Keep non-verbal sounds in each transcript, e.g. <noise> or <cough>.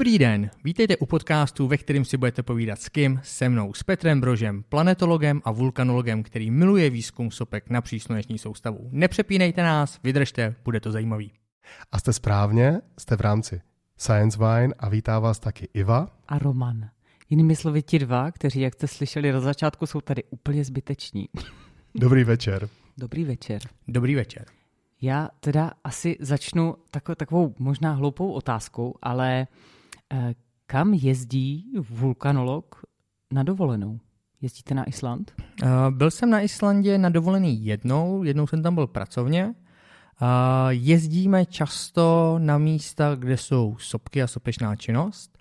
Dobrý den, vítejte u podcastu, ve kterém si budete povídat s kým, se mnou, s Petrem Brožem, planetologem a vulkanologem, který miluje výzkum sopek na sluneční soustavu. Nepřepínejte nás, vydržte, bude to zajímavý. A jste správně, jste v rámci Science Wine a vítá vás taky Iva. A Roman. Jinými slovy ti dva, kteří, jak jste slyšeli na začátku, jsou tady úplně zbyteční. Dobrý večer. Dobrý večer. Dobrý večer. Já teda asi začnu tako, takovou možná hloupou otázkou, ale eh, kam jezdí vulkanolog na dovolenou? Jezdíte na Island? Uh, byl jsem na Islandě na dovolený jednou, jednou jsem tam byl pracovně. Uh, jezdíme často na místa, kde jsou sopky a sopečná činnost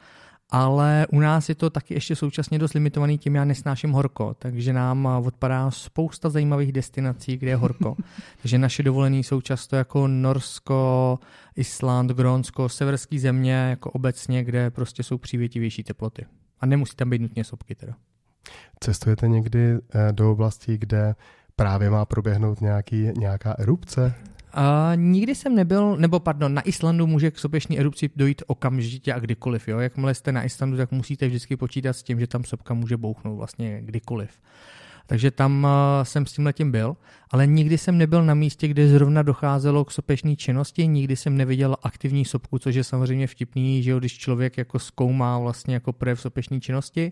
ale u nás je to taky ještě současně dost limitovaný tím, já nesnáším horko, takže nám odpadá spousta zajímavých destinací, kde je horko. <laughs> takže naše dovolené jsou často jako Norsko, Island, Grónsko, severské země, jako obecně, kde prostě jsou přívětivější teploty. A nemusí tam být nutně sopky teda. Cestujete někdy eh, do oblasti, kde právě má proběhnout nějaký, nějaká erupce? Uh, nikdy jsem nebyl, nebo pardon, na Islandu může k sopečné erupci dojít okamžitě a kdykoliv. Jo? Jakmile jste na Islandu, tak musíte vždycky počítat s tím, že tam sopka může bouchnout vlastně kdykoliv. Takže tam uh, jsem s tím letím byl, ale nikdy jsem nebyl na místě, kde zrovna docházelo k sopečné činnosti, nikdy jsem neviděl aktivní sopku, což je samozřejmě vtipný, že jo, když člověk jako zkoumá vlastně jako projev sopečné činnosti.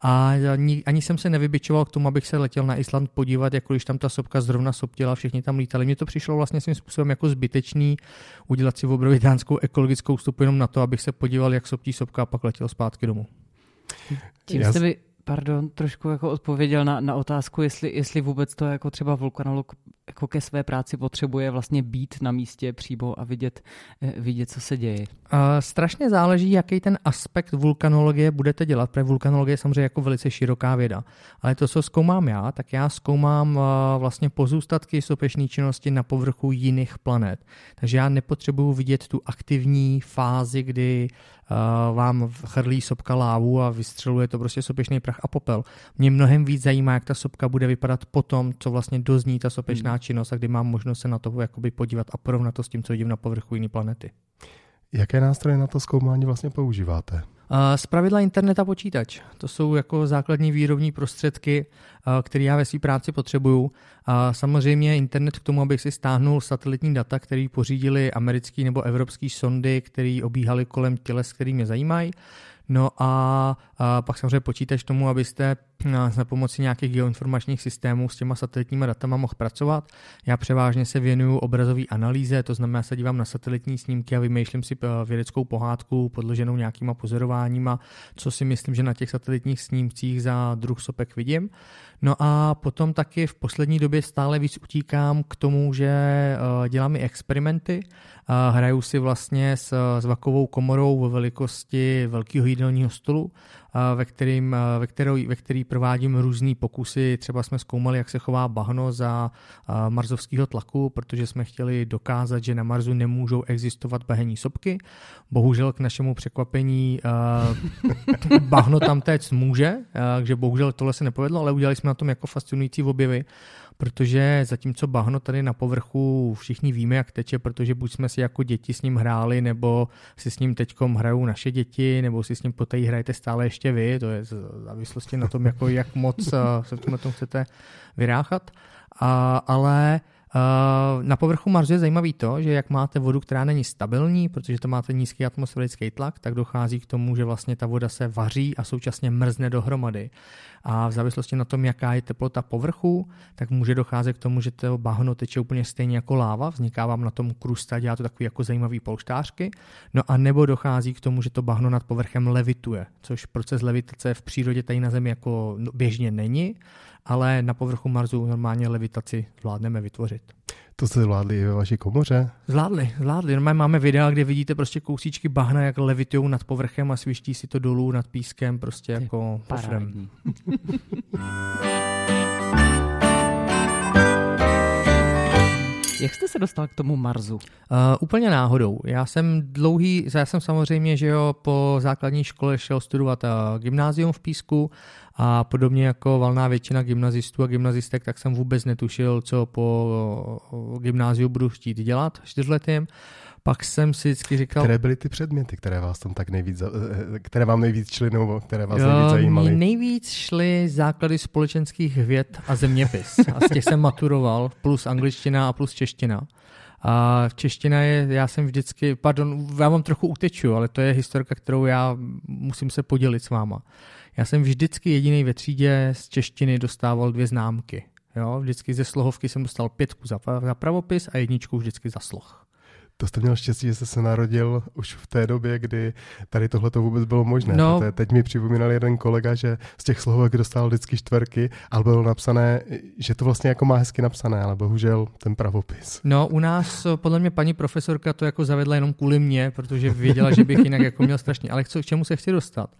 A ani, ani jsem se nevybičoval k tomu, abych se letěl na Island podívat, jako když tam ta sopka zrovna soptila, všichni tam lítali. Mně to přišlo vlastně svým způsobem jako zbytečný udělat si v obrovitánskou ekologickou stupu jenom na to, abych se podíval, jak soptí sopka a pak letěl zpátky domů. Tím jste by pardon, trošku jako odpověděl na, na otázku, jestli, jestli vůbec to jako třeba vulkanolog jako ke své práci potřebuje vlastně být na místě přímo a vidět, eh, vidět co se děje. Uh, strašně záleží, jaký ten aspekt vulkanologie budete dělat, protože vulkanologie je samozřejmě jako velice široká věda. Ale to, co zkoumám já, tak já zkoumám uh, vlastně pozůstatky sopečné činnosti na povrchu jiných planet. Takže já nepotřebuju vidět tu aktivní fázi, kdy uh, vám chrlí sopka lávu a vystřeluje to prostě sopečný prach a popel. Mě mnohem víc zajímá, jak ta sopka bude vypadat potom, co vlastně dozní ta sopečná hmm. Činnost a kdy mám možnost se na to jakoby podívat a porovnat to s tím, co vidím na povrchu jiné planety. Jaké nástroje na to zkoumání vlastně používáte? Z pravidla internet a počítač. To jsou jako základní výrobní prostředky, které já ve své práci potřebuju. Samozřejmě internet k tomu, abych si stáhnul satelitní data, které pořídili americký nebo evropský sondy, které obíhaly kolem těles, které mě zajímají. No a, a pak samozřejmě počítač tomu, abyste na pomoci nějakých geoinformačních systémů s těma satelitními datama mohl pracovat. Já převážně se věnuju obrazové analýze, to znamená, se dívám na satelitní snímky a vymýšlím si eh, vědeckou pohádku podloženou nějakýma pozorováníma, co si myslím, že na těch satelitních snímcích za druh sopek vidím. No a potom taky v poslední době stále víc utíkám k tomu, že eh, dělám i experimenty, hraju si vlastně s, s vakovou komorou ve velikosti velkého jídelního stolu ve, kterým, ve, který, ve který provádím různé pokusy. Třeba jsme zkoumali, jak se chová bahno za marzovského tlaku, protože jsme chtěli dokázat, že na Marsu nemůžou existovat bahenní sopky. Bohužel k našemu překvapení <laughs> bahno tam téct může, takže bohužel tohle se nepovedlo, ale udělali jsme na tom jako fascinující objevy protože zatímco bahno tady na povrchu všichni víme, jak teče, protože buď jsme si jako děti s ním hráli, nebo si s ním teďkom hrajou naše děti, nebo si s ním poté hrajete stále ještě vy, to je v závislosti na tom, jako jak moc eh, se v tom chcete vyráchat. A, ale na povrchu Marsu je zajímavý to, že jak máte vodu, která není stabilní, protože to máte nízký atmosférický tlak, tak dochází k tomu, že vlastně ta voda se vaří a současně mrzne dohromady. A v závislosti na tom, jaká je teplota povrchu, tak může docházet k tomu, že to bahno teče úplně stejně jako láva, vzniká vám na tom krusta, dělá to takový jako zajímavý polštářky, no a nebo dochází k tomu, že to bahno nad povrchem levituje, což proces levitace v přírodě tady na Zemi jako běžně není, ale na povrchu Marsu normálně levitaci zvládneme vytvořit. To jste zvládli i ve vaší komoře? Zvládli, zvládli. Normálně máme videa, kde vidíte prostě kousíčky bahna, jak levitují nad povrchem a sviští si to dolů nad pískem, prostě jako pofrem. <laughs> Jak jste se dostal k tomu Marsu? Uh, úplně náhodou. Já jsem dlouhý, já jsem samozřejmě, že jo, po základní škole šel studovat uh, gymnázium v Písku a podobně jako valná většina gymnazistů a gymnazistek, tak jsem vůbec netušil, co po uh, gymnáziu budu chtít dělat čtyřletým. Pak jsem si vždycky říkal... Které byly ty předměty, které vás tam tak nejvíc, eh, které vám nejvíc šly, nebo které vás jo, nejvíc zajímaly? Nejvíc šly základy společenských věd a zeměpis. A z těch jsem maturoval, plus angličtina a plus čeština. A čeština je, já jsem vždycky, pardon, já vám trochu uteču, ale to je historka, kterou já musím se podělit s váma. Já jsem vždycky jediný ve třídě z češtiny dostával dvě známky. Jo, vždycky ze slohovky jsem dostal pětku za, za pravopis a jedničku vždycky za sloh. To jste měl štěstí, že jste se narodil už v té době, kdy tady tohle to vůbec bylo možné. No. Protože teď mi připomínal jeden kolega, že z těch slohovek dostal vždycky čtverky, ale bylo napsané, že to vlastně jako má hezky napsané, ale bohužel ten pravopis. No u nás podle mě paní profesorka to jako zavedla jenom kvůli mě, protože věděla, že bych jinak jako měl strašně. Ale k čemu se chci dostat?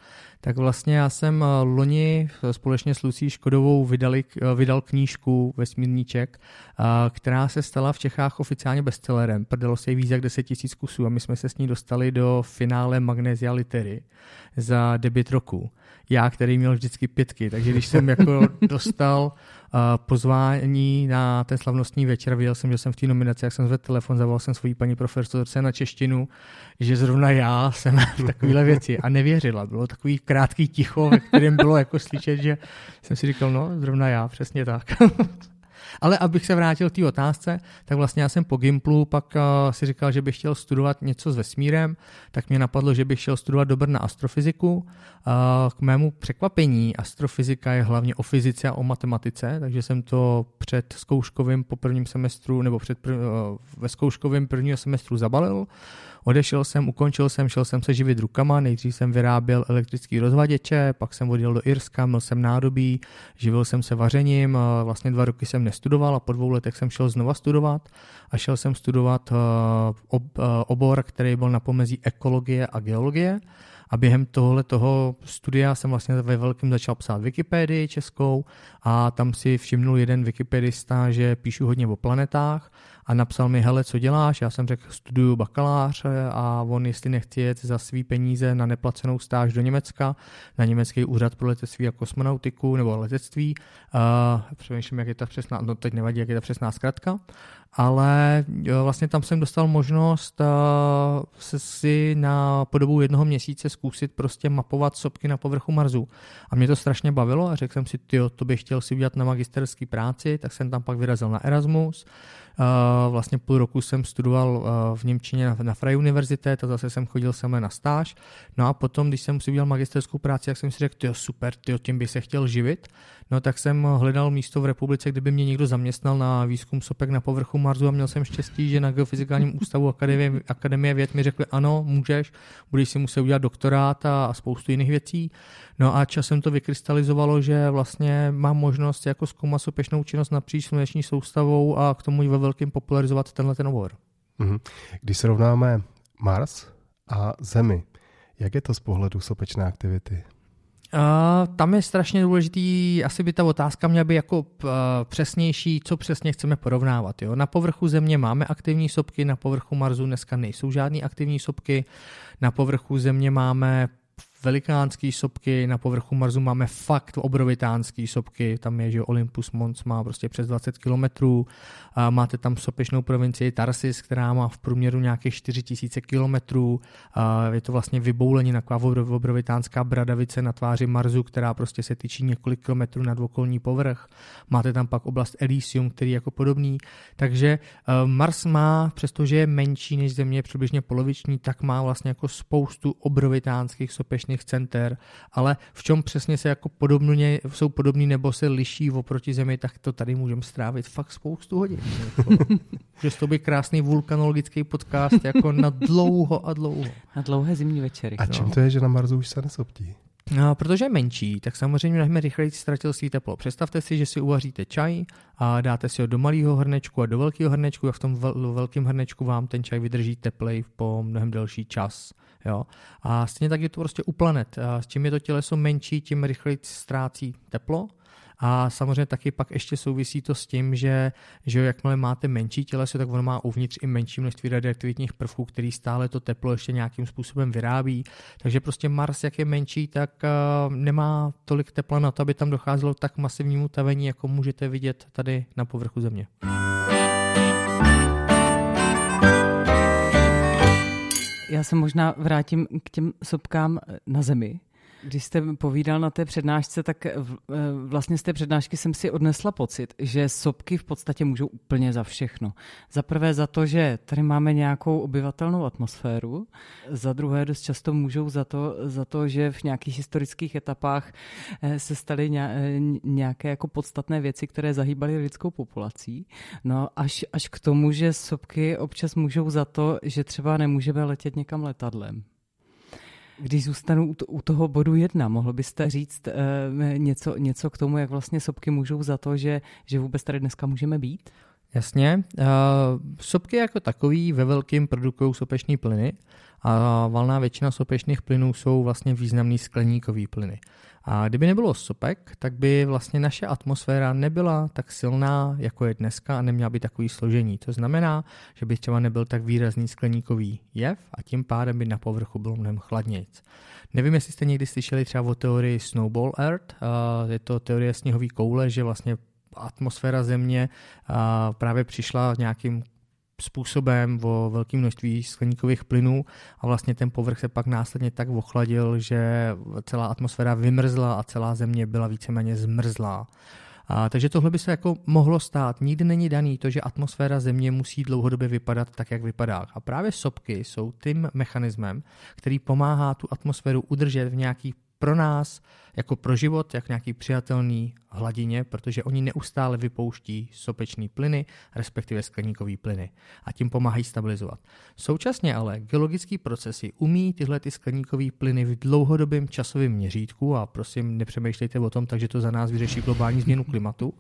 Tak vlastně já jsem eh, loni společně s Lucí Škodovou vydali, eh, vydal knížku Vesmírníček, eh, která se stala v Čechách oficiálně bestsellerem. Prdalo se jí víc jak 10 000 kusů a my jsme se s ní dostali do finále Magnesia Litery za debit roku. Já, který měl vždycky pětky, takže když jsem jako <laughs> dostal pozvání na ten slavnostní večer. Viděl jsem, že jsem v té nominaci, jak jsem zvedl telefon, zavolal jsem svoji paní profesorce na češtinu, že zrovna já jsem <laughs> v takovéhle věci a nevěřila. Bylo takový krátký ticho, ve kterém bylo jako slyšet, že jsem si říkal, no, zrovna já, přesně tak. <laughs> Ale abych se vrátil k té otázce, tak vlastně já jsem po Gimplu pak uh, si říkal, že bych chtěl studovat něco s vesmírem, tak mě napadlo, že bych chtěl studovat do Brna astrofyziku. Uh, k mému překvapení astrofyzika je hlavně o fyzice a o matematice, takže jsem to před zkouškovým po prvním semestru, nebo před prv, uh, ve zkouškovém prvního semestru zabalil. Odešel jsem, ukončil jsem, šel jsem se živit rukama, nejdřív jsem vyráběl elektrický rozvaděče, pak jsem odjel do Irska, měl jsem nádobí, živil jsem se vařením, vlastně dva roky jsem nestudoval a po dvou letech jsem šel znova studovat a šel jsem studovat eh, eh, obor, který byl na pomezí ekologie a geologie. A během tohle toho studia jsem vlastně ve velkém začal psát Wikipedii českou a tam si všimnul jeden wikipedista, že píšu hodně o planetách a napsal mi, hele, co děláš? Já jsem řekl, studuju bakaláře a on, jestli nechci jet za svý peníze na neplacenou stáž do Německa, na německý úřad pro letectví a kosmonautiku nebo letectví. Uh, přemýšlím, jak je ta přesná, no teď nevadí, jak je ta přesná zkratka, ale jo, vlastně tam jsem dostal možnost uh, se si na podobu jednoho měsíce zkusit prostě mapovat sopky na povrchu Marsu. A mě to strašně bavilo a řekl jsem si, ty to bych chtěl si udělat na magisterské práci, tak jsem tam pak vyrazil na Erasmus. Vlastně půl roku jsem studoval v Němčině na, Freie Univerzitě, a zase jsem chodil sem na stáž. No a potom, když jsem si udělal magisterskou práci, tak jsem si řekl, jo super, tyjo, tím bych se chtěl živit. No tak jsem hledal místo v republice, kde by mě někdo zaměstnal na výzkum sopek na povrchu Marsu a měl jsem štěstí, že na Geofyzikálním <laughs> ústavu Akademie, Akademie věd mi řekli, ano, můžeš, budeš si muset udělat doktorát a, a spoustu jiných věcí. No a časem to vykrystalizovalo, že vlastně mám možnost jako zkoumat sopečnou činnost napříč sluneční soustavou a k tomu i ve velkým popularizovat tenhle ten obor. Mhm. Když srovnáme Mars a Zemi, jak je to z pohledu sopečné aktivity? Uh, tam je strašně důležitý, asi by ta otázka měla být jako uh, přesnější, co přesně chceme porovnávat. Jo? Na povrchu Země máme aktivní sopky, na povrchu Marsu dneska nejsou žádné aktivní sopky, na povrchu Země máme velikánský sopky, na povrchu Marsu máme fakt obrovitánský sopky, tam je, že Olympus Mons má prostě přes 20 kilometrů, máte tam sopečnou provincii Tarsis, která má v průměru nějakých 4000 kilometrů, je to vlastně vyboulení taková obrovitánská bradavice na tváři Marsu, která prostě se tyčí několik kilometrů nad okolní povrch, máte tam pak oblast Elysium, který je jako podobný, takže eh, Mars má, přestože je menší než Země, přibližně poloviční, tak má vlastně jako spoustu obrovitánských sopečných různých center, ale v čem přesně se jako podobně, jsou podobný nebo se liší oproti Zemi, tak to tady můžeme strávit fakt spoustu hodin. <laughs> Může to být krásný vulkanologický podcast jako na dlouho a dlouho. Na dlouhé zimní večery. A čím to je, že na Marsu už se nesoptí? No, protože je menší, tak samozřejmě mnohem rychleji ztratil svý teplo. Představte si, že si uvaříte čaj a dáte si ho do malého hrnečku a do velkého hrnečku a v tom vel- velkém hrnečku vám ten čaj vydrží teplej po mnohem delší čas. Jo? A stejně tak je to prostě u planet. A s čím je to těleso menší, tím rychleji ztrácí teplo. A samozřejmě taky pak ještě souvisí to s tím, že, že jakmile máte menší těleso, tak ono má uvnitř i menší množství radioaktivních prvků, který stále to teplo ještě nějakým způsobem vyrábí. Takže prostě Mars, jak je menší, tak uh, nemá tolik tepla na to, aby tam docházelo tak masivnímu tavení, jako můžete vidět tady na povrchu Země. já se možná vrátím k těm sopkám na zemi. Když jste povídal na té přednášce, tak eh, vlastně z té přednášky jsem si odnesla pocit, že sopky v podstatě můžou úplně za všechno. Za prvé za to, že tady máme nějakou obyvatelnou atmosféru, za druhé dost často můžou za to, za to že v nějakých historických etapách eh, se staly eh, nějaké jako podstatné věci, které zahýbaly lidskou populací. No až, až k tomu, že sopky občas můžou za to, že třeba nemůžeme letět někam letadlem. Když zůstanu u toho bodu jedna, mohl byste říct uh, něco, něco k tomu, jak vlastně sopky můžou za to, že, že vůbec tady dneska můžeme být? Jasně. Uh, sopky jako takový ve velkým produkují sopečné plyny a valná většina sopečných plynů jsou vlastně významný skleníkový plyny. A kdyby nebylo sopek, tak by vlastně naše atmosféra nebyla tak silná, jako je dneska a neměla by takový složení. To znamená, že by třeba nebyl tak výrazný skleníkový jev a tím pádem by na povrchu bylo mnohem chladnějc. Nevím, jestli jste někdy slyšeli třeba o teorii Snowball Earth, je to teorie sněhové koule, že vlastně atmosféra Země právě přišla nějakým způsobem o velké množství skleníkových plynů a vlastně ten povrch se pak následně tak ochladil, že celá atmosféra vymrzla a celá země byla víceméně zmrzlá. A, takže tohle by se jako mohlo stát. Nikdy není daný to, že atmosféra Země musí dlouhodobě vypadat tak, jak vypadá. A právě sopky jsou tím mechanismem, který pomáhá tu atmosféru udržet v nějaký pro nás jako pro život, jak nějaký přijatelný hladině, protože oni neustále vypouští sopečné plyny, respektive skleníkové plyny a tím pomáhají stabilizovat. Současně ale geologické procesy umí tyhle ty skleníkové plyny v dlouhodobém časovém měřítku a prosím nepřemýšlejte o tom, takže to za nás vyřeší globální změnu klimatu.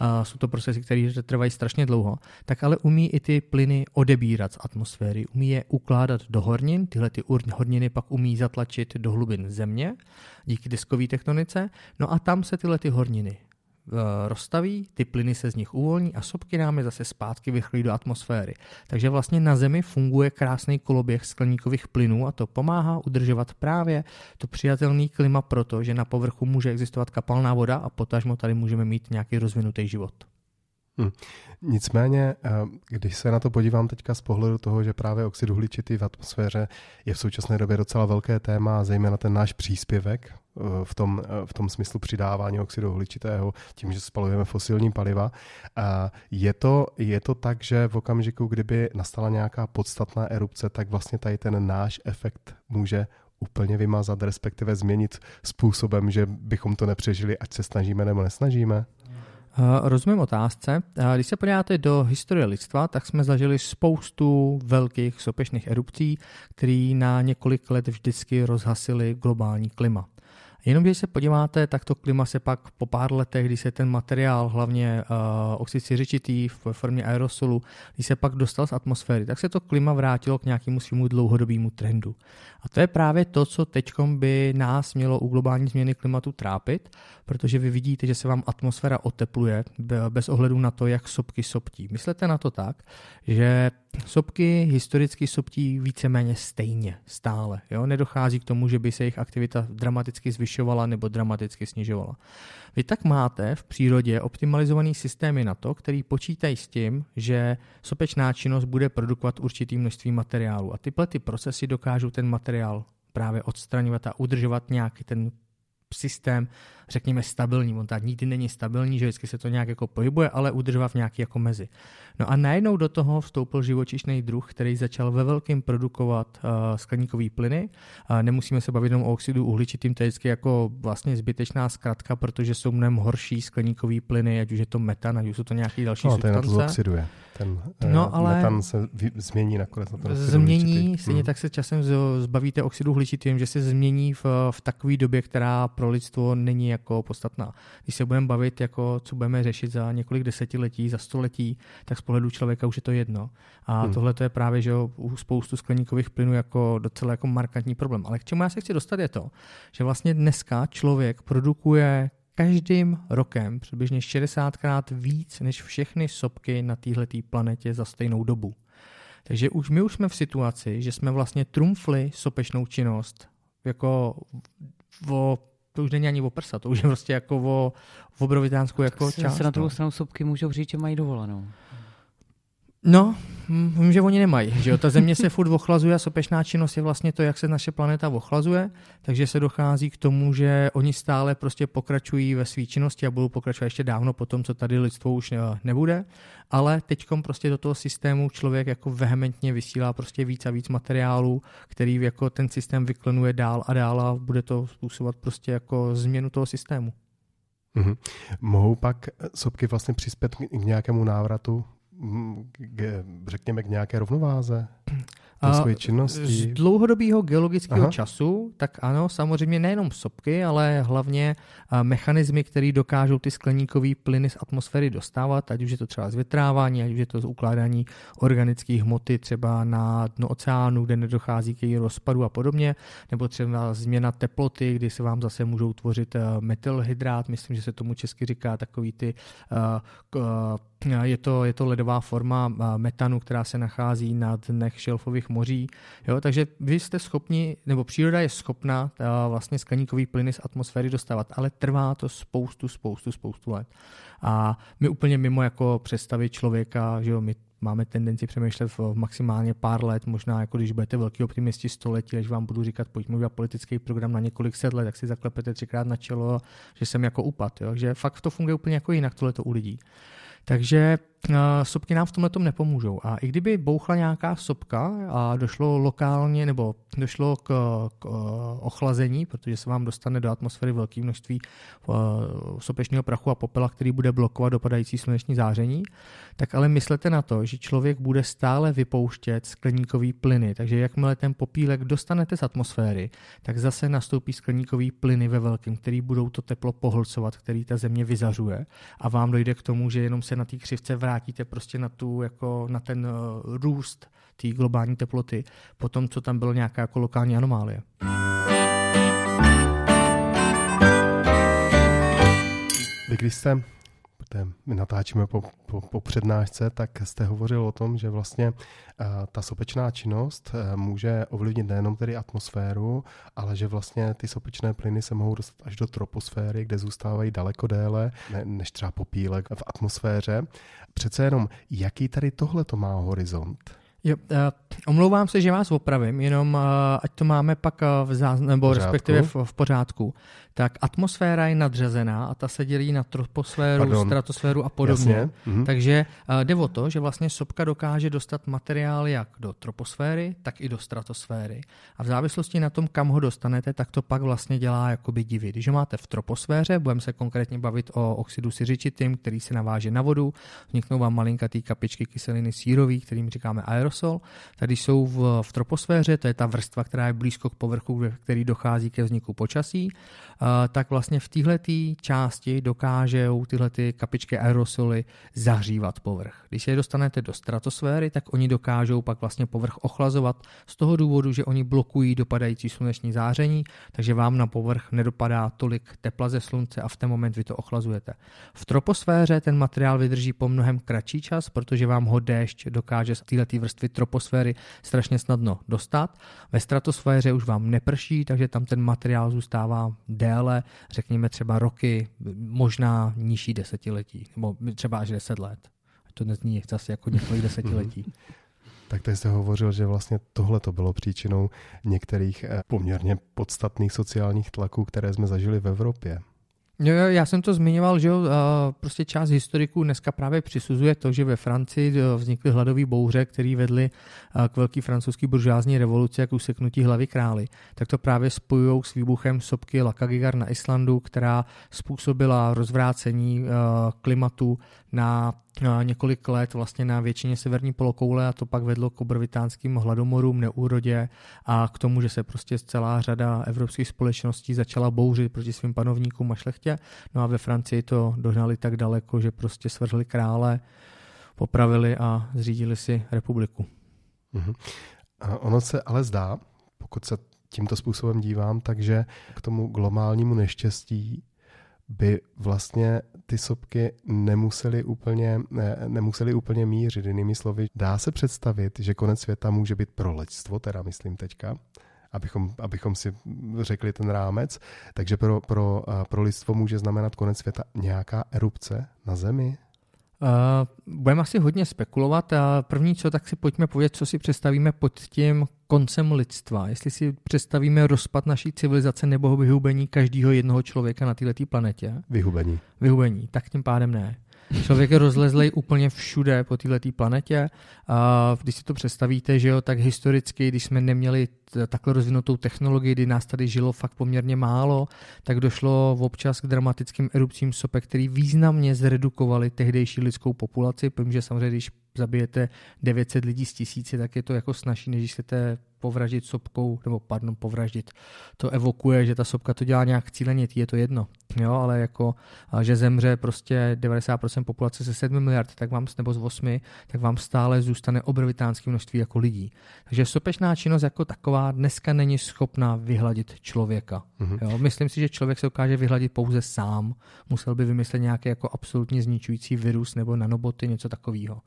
A jsou to procesy, které trvají strašně dlouho, tak ale umí i ty plyny odebírat z atmosféry, umí je ukládat do hornin, tyhle ty horniny pak umí zatlačit do hlubin země díky diskové tektonice, no a tam se tyhle ty horniny eh, rozstaví, ty plyny se z nich uvolní a sopky nám je zase zpátky vychlí do atmosféry. Takže vlastně na Zemi funguje krásný koloběh skleníkových plynů a to pomáhá udržovat právě to přijatelný klima proto, že na povrchu může existovat kapalná voda a potažmo tady můžeme mít nějaký rozvinutý život. Hmm. Nicméně, eh, když se na to podívám teďka z pohledu toho, že právě oxid uhličitý v atmosféře je v současné době docela velké téma, zejména ten náš příspěvek eh, v tom, eh, v tom smyslu přidávání oxidu uhličitého tím, že spalujeme fosilní paliva. Je to, je to tak, že v okamžiku, kdyby nastala nějaká podstatná erupce, tak vlastně tady ten náš efekt může úplně vymazat, respektive změnit způsobem, že bychom to nepřežili, ať se snažíme nebo nesnažíme? Eh, rozumím otázce. Eh, když se podíváte do historie lidstva, tak jsme zažili spoustu velkých sopečných erupcí, které na několik let vždycky rozhasily globální klima. Jenom když se podíváte, tak to klima se pak po pár letech, když se ten materiál, hlavně uh, oxid siřičitý v formě aerosolu, když se pak dostal z atmosféry, tak se to klima vrátilo k nějakému svému dlouhodobému trendu. A to je právě to, co teď by nás mělo u globální změny klimatu trápit, protože vy vidíte, že se vám atmosféra otepluje bez ohledu na to, jak sopky soptí. Myslete na to tak, že Sopky historicky soptí víceméně stejně, stále. Jo? Nedochází k tomu, že by se jejich aktivita dramaticky zvyšovala nebo dramaticky snižovala. Vy tak máte v přírodě optimalizovaný systémy na to, který počítají s tím, že sopečná činnost bude produkovat určitý množství materiálu. A tyhle ty procesy dokážou ten materiál právě odstraňovat a udržovat nějaký ten systém, řekněme, stabilní. On tak nikdy není stabilní, že vždycky se to nějak jako pohybuje, ale udržovat v nějaký jako mezi. No a najednou do toho vstoupil živočišný druh, který začal ve velkém produkovat uh, skleníkové plyny. Uh, nemusíme se bavit jenom o oxidu uhličitým, to je vždycky jako vlastně zbytečná zkratka, protože jsou mnohem horší skleníkové plyny, ať už je to metan, ať už jsou to nějaké další no, substance. To oxiduje. Ten no, uh, ale metan se vy, změní nakonec na ten Změní, stejně hmm. tak se časem zbavíte oxidu uhličitým, že se změní v, v takové době, která pro lidstvo není jako podstatná. Když se budeme bavit, jako co budeme řešit za několik desetiletí, za století, tak z pohledu člověka už je to jedno. A hmm. tohle to je právě, že u spoustu skleníkových plynů jako docela jako markantní problém. Ale k čemu já se chci dostat je to, že vlastně dneska člověk produkuje každým rokem přibližně 60krát víc než všechny sopky na této planetě za stejnou dobu. Takže už my už jsme v situaci, že jsme vlastně trumfli sopečnou činnost jako o to už není ani o prsa, to už je prostě jako o, o obrovitánskou jako část. Se na druhou no. stranu sopky můžou říct, že mají dovolenou. No, vím, že oni nemají. Že jo? Ta země se furt ochlazuje a sopečná činnost je vlastně to, jak se naše planeta ochlazuje, takže se dochází k tomu, že oni stále prostě pokračují ve své činnosti a budou pokračovat ještě dávno po tom, co tady lidstvo už nebude, ale teď prostě do toho systému člověk jako vehementně vysílá prostě víc a víc materiálů, který jako ten systém vyklenuje dál a dál a bude to způsobovat prostě jako změnu toho systému. Mm-hmm. Mohou pak sopky vlastně přispět k nějakému návratu k, řekněme, k nějaké rovnováze? A své činnosti? Z dlouhodobého geologického Aha. času, tak ano, samozřejmě nejenom sopky, ale hlavně mechanismy, které dokážou ty skleníkové plyny z atmosféry dostávat, ať už je to třeba zvětrávání, ať už je to z ukládání organické hmoty třeba na dno oceánu, kde nedochází k její rozpadu a podobně, nebo třeba změna teploty, kdy se vám zase můžou tvořit metylhydrát, myslím, že se tomu česky říká takový ty uh, uh, je to, je to ledová forma metanu, která se nachází na dnech šelfových moří. Jo? Takže vy jste schopni, nebo příroda je schopna vlastně skleníkový plyny z atmosféry dostávat, ale trvá to spoustu, spoustu, spoustu let. A my úplně mimo jako představit člověka, že jo, my máme tendenci přemýšlet v maximálně pár let, možná jako když budete velký optimisti století, když vám budu říkat, pojďme udělat politický program na několik set let, tak si zaklepete třikrát na čelo, že jsem jako upad. Jo? Že fakt to funguje úplně jako jinak, tohle to u lidí. Takže sopky nám v tomhle tom nepomůžou. A i kdyby bouchla nějaká sopka a došlo lokálně nebo došlo k, k uh, ochlazení, protože se vám dostane do atmosféry velké množství uh, sopečního prachu a popela, který bude blokovat dopadající sluneční záření, tak ale myslete na to, že člověk bude stále vypouštět skleníkový plyny. Takže jakmile ten popílek dostanete z atmosféry, tak zase nastoupí skleníkový plyny ve velkém, který budou to teplo pohlcovat, který ta země vyzařuje a vám dojde k tomu, že jenom se na té křivce vrátíte prostě na, tu, jako na ten uh, růst té globální teploty, po tom, co tam bylo nějaká jako lokální anomálie. Vy když jste my natáčíme po, po, po přednášce, tak jste hovořil o tom, že vlastně uh, ta sopečná činnost uh, může ovlivnit nejenom tedy atmosféru, ale že vlastně ty sopečné plyny se mohou dostat až do troposféry, kde zůstávají daleko déle ne, než třeba popílek v atmosféře. Přece jenom, jaký tady tohle to má horizont? Jo, uh, omlouvám se, že vás opravím, jenom uh, ať to máme pak uh, v záznam, nebo pořádku. respektive v, v pořádku. Tak atmosféra je nadřazená a ta se dělí na troposféru, Pardon. stratosféru a podobně. Jasně. Mhm. Takže uh, jde o to, že vlastně sopka dokáže dostat materiál jak do troposféry, tak i do stratosféry. A v závislosti na tom, kam ho dostanete, tak to pak vlastně dělá jakoby divy. Když ho máte v troposféře, budeme se konkrétně bavit o oxidu siřičitým, který se naváže na vodu, vzniknou vám malinkatý kapičky kyseliny sírový, kterým říkáme aerosol aerosol. Tady jsou v, v troposféře, to je ta vrstva, která je blízko k povrchu, který dochází ke vzniku počasí, tak vlastně v téhle části dokážou tyhle ty kapičky aerosoly zahřívat povrch. Když je dostanete do stratosféry, tak oni dokážou pak vlastně povrch ochlazovat z toho důvodu, že oni blokují dopadající sluneční záření, takže vám na povrch nedopadá tolik tepla ze slunce a v ten moment vy to ochlazujete. V troposféře ten materiál vydrží po mnohem kratší čas, protože vám ho déšť dokáže z této vrstvy vrstvy troposféry strašně snadno dostat. Ve stratosféře už vám neprší, takže tam ten materiál zůstává déle, řekněme třeba roky, možná nižší desetiletí, nebo třeba až deset let. To nezní zase jako několik desetiletí. Tak teď jste hovořil, že vlastně tohle to bylo příčinou některých eh, poměrně podstatných sociálních tlaků, které jsme zažili v Evropě. Jo, jo, já jsem to zmiňoval, že jo, prostě část historiků dneska právě přisuzuje to, že ve Francii vznikly hladové bouře, které vedly k velký francouzský buržázní revoluci, jak useknutí hlavy krály. Tak to právě spojují s výbuchem sopky Lakagigar na Islandu, která způsobila rozvrácení klimatu na několik let vlastně na většině severní polokoule a to pak vedlo k obrovitánským hladomorům, neúrodě a k tomu, že se prostě celá řada evropských společností začala bouřit proti svým panovníkům a šlechtě. No a ve Francii to dohnali tak daleko, že prostě svrhli krále, popravili a zřídili si republiku. Mm-hmm. A ono se ale zdá, pokud se tímto způsobem dívám, takže k tomu globálnímu neštěstí by vlastně ty sopky nemuseli úplně, ne, nemuseli úplně mířit. Jinými slovy, dá se představit, že konec světa může být pro leďstvo, teda myslím teďka, abychom, abychom si řekli ten rámec. Takže pro, pro, pro lidstvo může znamenat konec světa nějaká erupce na Zemi? Uh, budeme asi hodně spekulovat. A první co, tak si pojďme povědět, co si představíme pod tím koncem lidstva. Jestli si představíme rozpad naší civilizace nebo vyhubení každého jednoho člověka na této planetě. Vyhubení. Vyhubení, tak tím pádem ne. Člověk je rozlezlej úplně všude po této planetě. A když si to představíte, že jo, tak historicky, když jsme neměli takhle rozvinutou technologii, kdy nás tady žilo fakt poměrně málo, tak došlo občas k dramatickým erupcím sopek, který významně zredukovali tehdejší lidskou populaci. Povím, že samozřejmě, když zabijete 900 lidí z tisíci, tak je to jako snažší, než když chcete povraždit sopkou, nebo pardon, povraždit. To evokuje, že ta sopka to dělá nějak cíleně, je to jedno. Jo, ale jako, že zemře prostě 90% populace ze 7 miliard, tak vám, nebo z 8, tak vám stále zůstane obrovitánské množství jako lidí. Takže sopečná činnost jako taková dneska není schopná vyhladit člověka. Mm-hmm. Jo, myslím si, že člověk se dokáže vyhladit pouze sám. Musel by vymyslet nějaký jako absolutně zničující virus nebo nanoboty, něco takového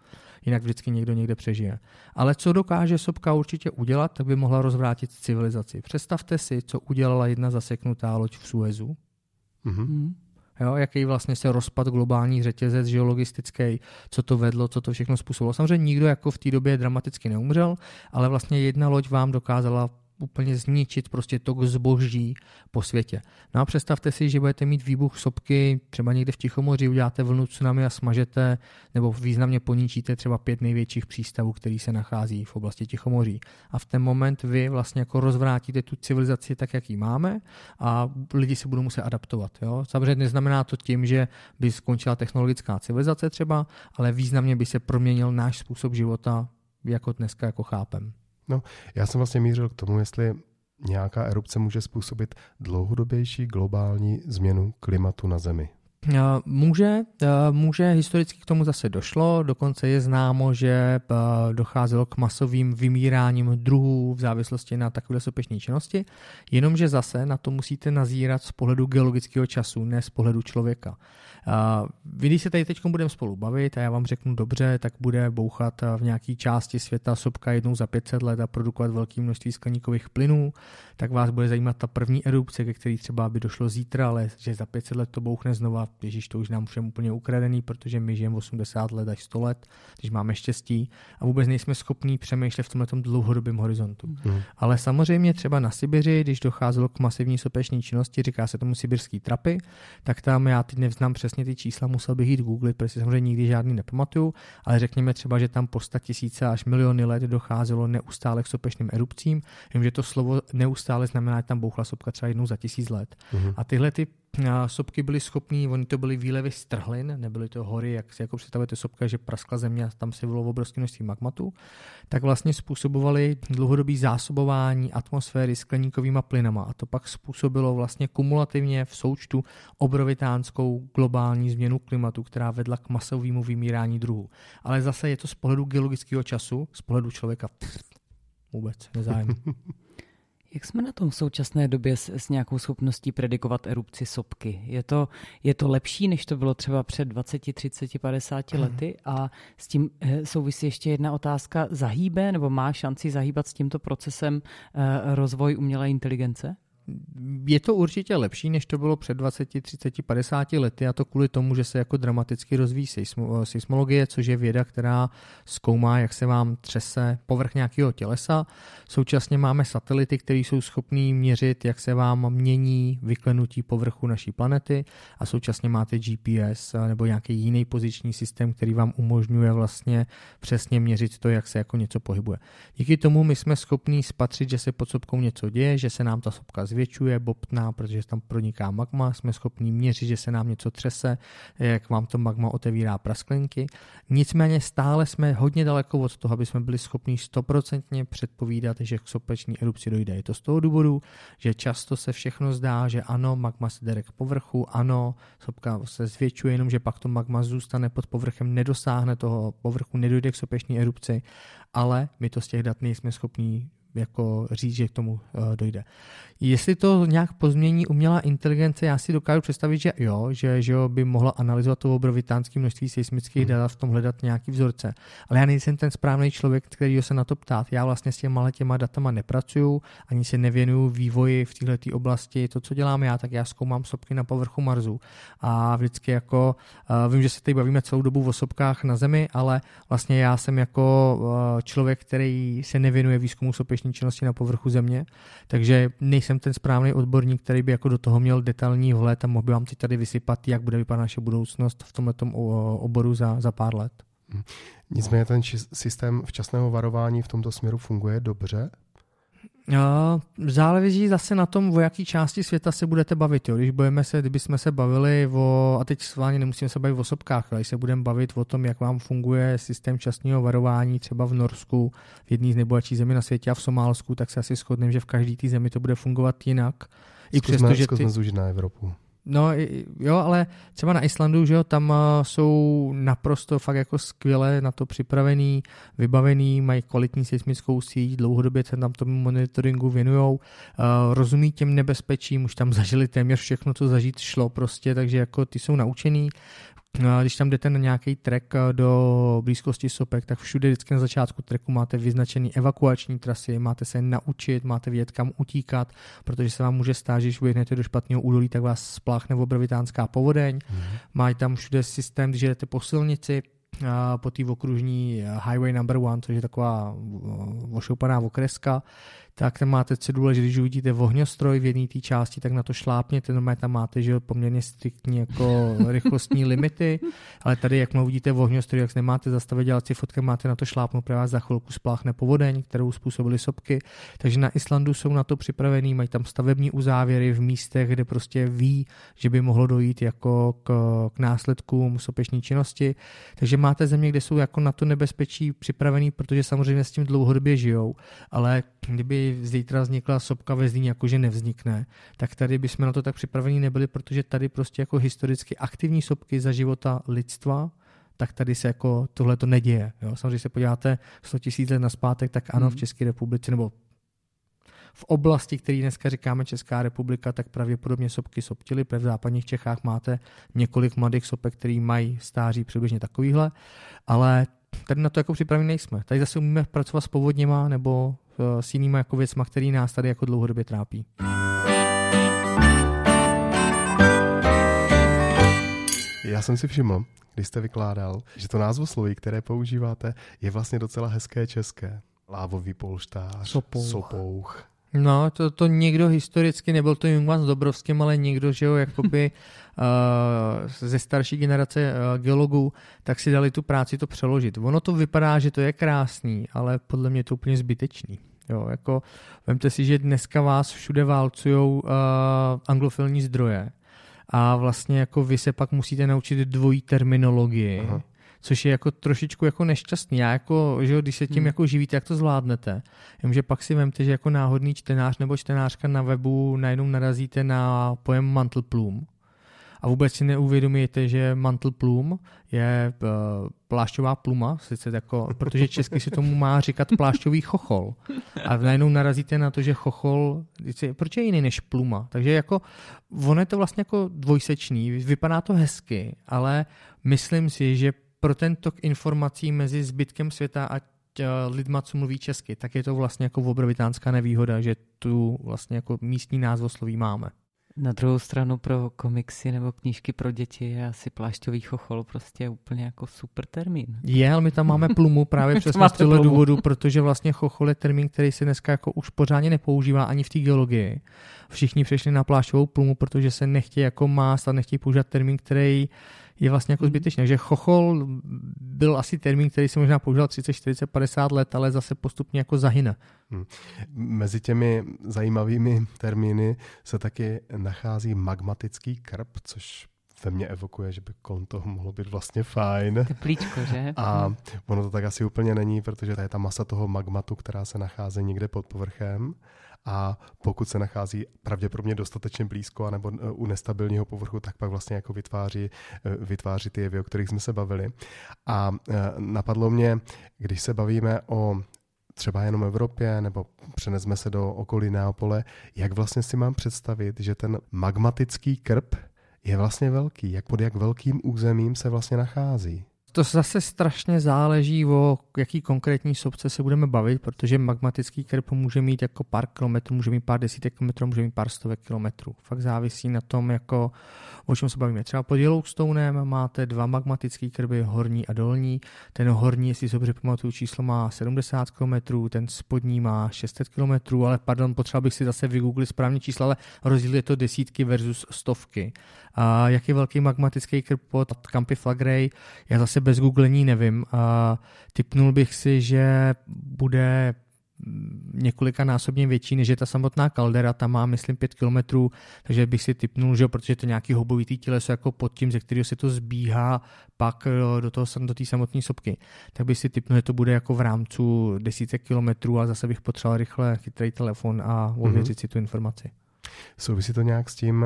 jinak vždycky někdo někde přežije. Ale co dokáže sopka určitě udělat, tak by mohla rozvrátit civilizaci. Představte si, co udělala jedna zaseknutá loď v Suezu. Mm-hmm. Jo, jaký vlastně se rozpad globální řetězec geologistický, co to vedlo, co to všechno způsobilo. Samozřejmě nikdo jako v té době dramaticky neumřel, ale vlastně jedna loď vám dokázala úplně zničit prostě tok zboží po světě. No a představte si, že budete mít výbuch sopky třeba někde v Tichomoří, uděláte vlnu tsunami a smažete nebo významně poničíte třeba pět největších přístavů, který se nachází v oblasti Tichomoří. A v ten moment vy vlastně jako rozvrátíte tu civilizaci tak, jak ji máme a lidi se budou muset adaptovat. Jo? Samozřejmě neznamená to tím, že by skončila technologická civilizace třeba, ale významně by se proměnil náš způsob života, jako dneska jako chápem. No, já jsem vlastně mířil k tomu, jestli nějaká erupce může způsobit dlouhodobější globální změnu klimatu na Zemi. Může, může, historicky k tomu zase došlo, dokonce je známo, že docházelo k masovým vymíráním druhů v závislosti na takové sopečné činnosti, jenomže zase na to musíte nazírat z pohledu geologického času, ne z pohledu člověka. Vy, když se tady teď budeme spolu bavit a já vám řeknu dobře, tak bude bouchat v nějaké části světa sopka jednou za 500 let a produkovat velké množství skleníkových plynů, tak vás bude zajímat ta první erupce, ke který třeba by došlo zítra, ale že za 500 let to bouchne znova, Ježíš, to už nám všem úplně ukradený, protože my žijeme 80 let až 100 let, když máme štěstí a vůbec nejsme schopní přemýšlet v tomhle dlouhodobém horizontu. Mm. Ale samozřejmě třeba na Sibiři, když docházelo k masivní sopečné činnosti, říká se tomu sibirský trapy, tak tam já teď neznám přesně ty čísla, musel bych jít googlit, protože samozřejmě nikdy žádný nepamatuju, ale řekněme třeba, že tam po 100 tisíce až miliony let docházelo neustále k sopečným erupcím. Vím, že to slovo neustále znamená, že tam bouchla sopka třeba jednou za tisíc let. Mm. A tyhle ty sopky byly schopný, oni to byly výlevy z trhlin, nebyly to hory, jak si jako představujete sopka, že praskla země a tam se bylo obrovské množství magmatu, tak vlastně způsobovaly dlouhodobý zásobování atmosféry skleníkovými plynama a to pak způsobilo vlastně kumulativně v součtu obrovitánskou globální změnu klimatu, která vedla k masovému vymírání druhů. Ale zase je to z pohledu geologického času, z pohledu člověka vůbec nezájem. <laughs> Jak jsme na tom v současné době s, s nějakou schopností predikovat erupci sopky? Je to, je to lepší, než to bylo třeba před 20, 30, 50 lety? A s tím eh, souvisí ještě jedna otázka. Zahýbe nebo má šanci zahýbat s tímto procesem eh, rozvoj umělé inteligence? Je to určitě lepší, než to bylo před 20, 30, 50 lety a to kvůli tomu, že se jako dramaticky rozvíjí seismologie, což je věda, která zkoumá, jak se vám třese povrch nějakého tělesa. Současně máme satelity, které jsou schopný měřit, jak se vám mění vyklenutí povrchu naší planety a současně máte GPS nebo nějaký jiný poziční systém, který vám umožňuje vlastně přesně měřit to, jak se jako něco pohybuje. Díky tomu my jsme schopní spatřit, že se pod sopkou něco děje, že se nám ta sopka zvětšuje, bobtná, protože tam proniká magma, jsme schopni měřit, že se nám něco třese, jak vám to magma otevírá prasklenky. Nicméně stále jsme hodně daleko od toho, aby jsme byli schopni stoprocentně předpovídat, že k sopeční erupci dojde. Je to z toho důvodu, že často se všechno zdá, že ano, magma se jde k povrchu, ano, sopka se zvětšuje, jenom že pak to magma zůstane pod povrchem, nedosáhne toho povrchu, nedojde k sopečné erupci, ale my to z těch dat nejsme schopni jako říct, že k tomu uh, dojde. Jestli to nějak pozmění umělá inteligence, já si dokážu představit, že jo, že, že jo, by mohla analyzovat to obrovitánské množství seismických hmm. dat a v tom hledat nějaký vzorce. Ale já nejsem ten správný člověk, který se na to ptát. Já vlastně s těma těma datama nepracuju, ani se nevěnuju vývoji v této oblasti. To, co dělám já, tak já zkoumám sopky na povrchu Marsu. A vždycky jako, uh, vím, že se tady bavíme celou dobu o sopkách na Zemi, ale vlastně já jsem jako uh, člověk, který se nevěnuje výzkumu sopečné činnosti na povrchu Země, takže nejsem ten správný odborník, který by jako do toho měl detailní vhled a mohl by vám teď tady vysypat, jak bude vypadat naše budoucnost v tomto oboru za, za pár let. Hm. Nicméně ten systém včasného varování v tomto směru funguje dobře? Záleží zase na tom, o jaký části světa se budete bavit. Jo. Když budeme se, kdybychom se bavili o, a teď s vámi nemusíme se bavit o sobkách, ale když se budeme bavit o tom, jak vám funguje systém časného varování třeba v Norsku, v jedné z nejbohatších zemí na světě a v Somálsku, tak se asi shodneme, že v každé té zemi to bude fungovat jinak. I přesto, že ty... na Evropu. No jo, ale třeba na Islandu, že jo, tam eh, jsou naprosto fakt jako skvěle na to připravený, vybavený, mají kvalitní seismickou síť, dlouhodobě se tam tomu monitoringu věnujou, uh, rozumí těm nebezpečím, už tam <laughs> zažili téměř všechno, co zažít šlo prostě, takže jako ty jsou naučený, když tam jdete na nějaký trek eh, do blízkosti sopek, tak všude vždycky na začátku treku máte vyznačený evakuační trasy, máte se naučit, máte vědět, kam utíkat, protože se vám může stát, že když vyhnete do špatného údolí, tak vás spláchne obrovitánská povodeň. Mm. Mají tam všude systém, když jdete po silnici, po té okružní Highway number one, což je taková ošoupaná okreska, tak tam máte cedule, že když uvidíte ohňostroj v jedné té části, tak na to šlápněte, normálně tam máte že poměrně striktní jako <laughs> rychlostní limity, ale tady, jak uvidíte ohňostroj, jak nemáte zastavit dělat si fotky, máte na to šlápnout, právě za chvilku spláchne povodeň, kterou způsobily sopky. Takže na Islandu jsou na to připravený, mají tam stavební uzávěry v místech, kde prostě ví, že by mohlo dojít jako k, k následkům sopečné činnosti. Takže máte země, kde jsou jako na to nebezpečí připravený, protože samozřejmě s tím dlouhodobě žijou, ale kdyby zítra vznikla sopka ve Zlíně, jakože nevznikne, tak tady bychom na to tak připravení nebyli, protože tady prostě jako historicky aktivní sopky za života lidstva, tak tady se jako tohle to neděje. Jo? Samozřejmě se podíváte 100 tisíc let naspátek, tak ano, v hmm. České republice nebo v oblasti, který dneska říkáme Česká republika, tak pravděpodobně sopky soptily, protože v západních Čechách máte několik mladých sopek, který mají stáří přibližně takovýhle, ale tady na to jako připraveni nejsme. Tady zase umíme pracovat s povodněma nebo eh, s jinýma jako věcma, který nás tady jako dlouhodobě trápí. Já jsem si všiml, když jste vykládal, že to názvosloví, které používáte, je vlastně docela hezké české. Lávový polštář, sopouch, sopouch No, to, to někdo historicky, nebyl to Jungman s Dobrovským, ale někdo, že jo, <laughs> jakoby uh, ze starší generace uh, geologů, tak si dali tu práci to přeložit. Ono to vypadá, že to je krásný, ale podle mě je to úplně zbytečný. Jo, jako, vemte si, že dneska vás všude válcují uh, anglofilní zdroje a vlastně jako vy se pak musíte naučit dvojí terminologii. Aha což je jako trošičku jako nešťastný. Já jako, že jo, když se tím hmm. jako živíte, jak to zvládnete. Jenomže pak si vemte, že jako náhodný čtenář nebo čtenářka na webu najednou narazíte na pojem mantle plume a vůbec si neuvědomíte, že mantle plume je uh, plášťová pluma, sice jako, protože česky si tomu má říkat plášťový chochol. A najednou narazíte na to, že chochol, proč je jiný než pluma? Takže jako, ono je to vlastně jako dvojsečný, vypadá to hezky, ale myslím si, že pro ten tok informací mezi zbytkem světa a lidma, co mluví česky, tak je to vlastně jako obrovitánská nevýhoda, že tu vlastně jako místní názvosloví máme. Na druhou stranu pro komiksy nebo knížky pro děti je asi plášťový chochol prostě úplně jako super termín. Je, ale my tam máme plumu právě <laughs> přes z toho důvodu, protože vlastně chochol je termín, který se dneska jako už pořádně nepoužívá ani v té geologii. Všichni přešli na plášťovou plumu, protože se nechtějí jako mást a nechtějí používat termín, který uh, je vlastně jako mhm. zbytečný. Takže chochol byl asi termín, který se možná používal 30, 40, 50 let, ale zase postupně jako zahyne. Hmm. Mezi těmi zajímavými termíny se taky nachází magmatický krb, což ve mně evokuje, že by kolem toho mohlo být vlastně fajn. Teplíčko, že? <laughs> A ono to tak asi úplně není, protože to je ta masa toho magmatu, která se nachází někde pod povrchem a pokud se nachází pravděpodobně dostatečně blízko nebo e, u nestabilního povrchu, tak pak vlastně jako vytváří, e, vytváří ty jevy, o kterých jsme se bavili. A e, napadlo mě, když se bavíme o třeba jenom Evropě, nebo přenesme se do okolí Neapole, jak vlastně si mám představit, že ten magmatický krb je vlastně velký, jak pod jak velkým územím se vlastně nachází? To zase strašně záleží, o jaký konkrétní sobce se budeme bavit, protože magmatický krb může mít jako pár kilometrů, může mít pár desítek kilometrů, může mít pár stovek kilometrů. Fakt závisí na tom, jako, o čem se bavíme. Třeba pod Yellowstonem máte dva magmatické krby, horní a dolní. Ten horní, jestli si dobře pamatuju, číslo má 70 km, ten spodní má 600 km, ale pardon, potřeba bych si zase vygooglit správně čísla, ale rozdíl je to desítky versus stovky. A jak je velký magmatický krb pod Campy Flagray, já zase bez googlení nevím. A typnul bych si, že bude několika násobně větší, než je ta samotná kaldera, ta má, myslím, 5 km, takže bych si typnul, že protože to nějaký hobovitý těleso jako pod tím, ze kterého se to zbíhá pak eh, do toho do té samotné sopky, tak bych si typnul, že to bude jako v rámcu desítek kilometrů a zase bych potřeboval rychle chytrý telefon a ověřit mm-hmm. si tu informaci. Souvisí to nějak s tím,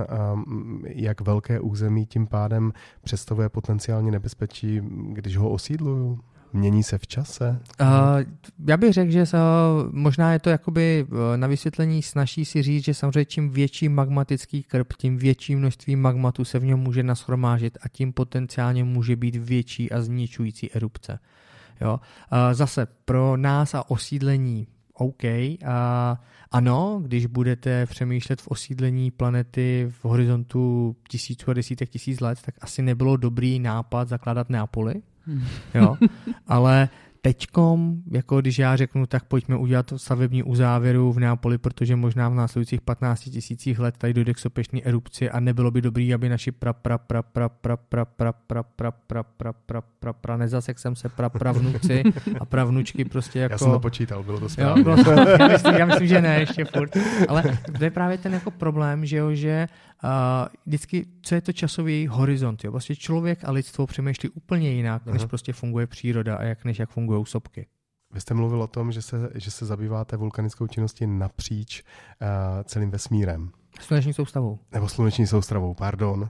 jak velké území tím pádem představuje potenciálně nebezpečí, když ho osídlují? Mění se v čase? Uh, já bych řekl, že možná je to jakoby uh, na vysvětlení snaží si říct, že samozřejmě čím větší magmatický krb, tím větší množství magmatu se v něm může nashromážit a tím potenciálně může být větší a zničující erupce. Jo? Zase pro nás a osídlení OK. A ano, když budete přemýšlet v osídlení planety v horizontu tisíců a desítek tisíc let, tak asi nebylo dobrý nápad zakládat Neapoli. Hmm. Jo, <laughs> ale teďkom, jako když já řeknu, tak pojďme udělat stavební uzávěru v Neapoli, protože možná v následujících 15 tisících let tady dojde k sopečné erupci a nebylo by dobrý, aby naši pra pra pra pra pra pra pra pra pra pra pra pra pra pra nezasek jsem se pra pravnuci a pravnučky prostě jako... Já jsem to počítal, bylo to správně. Jo, já, myslím, já myslím, že ne, ještě furt. Ale to je právě ten jako problém, že jo, že uh, vždycky, co je to časový horizont, jo? Vlastně člověk a lidstvo přemýšlí úplně jinak, než uh-huh. prostě funguje příroda a jak, než jak fungují sopky. Vy jste mluvil o tom, že se, že se zabýváte vulkanickou činností napříč uh, celým vesmírem. Sluneční soustavou. Nebo sluneční soustavou, pardon.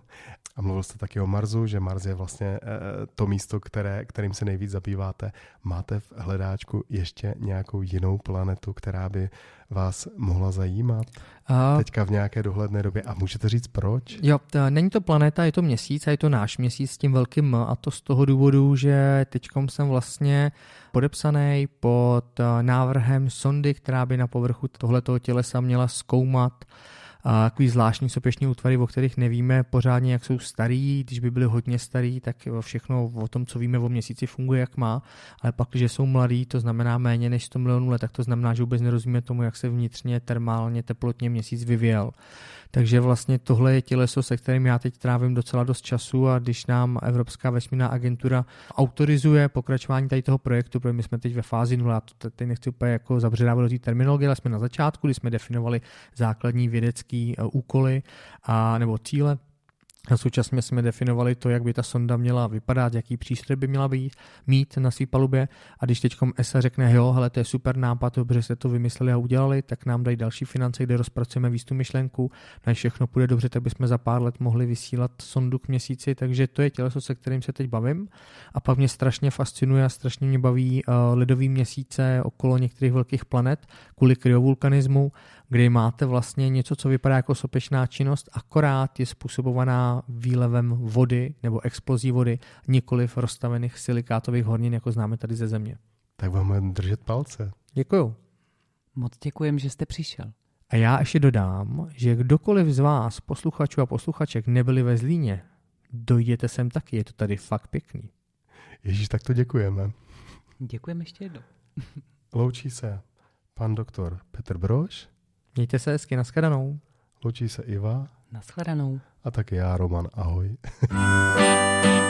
A mluvil jste taky o Marsu, že Mars je vlastně uh, to místo, které, kterým se nejvíc zabýváte. Máte v hledáčku ještě nějakou jinou planetu, která by vás mohla zajímat a... teďka v nějaké dohledné době? A můžete říct proč? Jo, to, není to planeta, je to měsíc a je to náš měsíc s tím velkým M a to z toho důvodu, že teďkom jsem vlastně podepsaný pod návrhem sondy, která by na povrchu tohletoho tělesa měla zkoumat a takový zvláštní sopeční útvary, o kterých nevíme pořádně, jak jsou starý. Když by byly hodně starý, tak všechno o tom, co víme o měsíci, funguje jak má. Ale pak, když jsou mladý, to znamená méně než 100 milionů let, tak to znamená, že vůbec nerozumíme tomu, jak se vnitřně, termálně, teplotně měsíc vyvíjel. Takže vlastně tohle je těleso, se kterým já teď trávím docela dost času a když nám Evropská vesmírná agentura autorizuje pokračování tady toho projektu, protože my jsme teď ve fázi nula, já to teď nechci úplně jako zabředávat do té terminologie, ale jsme na začátku, kdy jsme definovali základní vědecké eh, úkoly a, nebo cíle, a současně jsme definovali to, jak by ta sonda měla vypadat, jaký přístroj by měla být, mít na své palubě. A když teď ESA řekne, jo, hele, to je super nápad, dobře jste to vymysleli a udělali, tak nám dají další finance, kde rozpracujeme výstup myšlenku. Na všechno půjde dobře, tak bychom za pár let mohli vysílat sondu k měsíci. Takže to je těleso, se kterým se teď bavím. A pak mě strašně fascinuje a strašně mě baví uh, ledový měsíce okolo některých velkých planet kvůli kryovulkanismu kdy máte vlastně něco, co vypadá jako sopečná činnost, akorát je způsobovaná výlevem vody nebo explozí vody, nikoliv rozstavených silikátových hornin, jako známe tady ze země. Tak vám budeme držet palce. Děkuju. Moc děkujem, že jste přišel. A já ještě dodám, že kdokoliv z vás, posluchačů a posluchaček, nebyli ve Zlíně, dojděte sem taky, je to tady fakt pěkný. Ježíš, tak to děkujeme. Děkujeme ještě jednou. <laughs> Loučí se pan doktor Petr Broš Mějte se hezky, nashledanou. Loučí se Iva. Nashledanou a taky já, Roman. Ahoj. <laughs>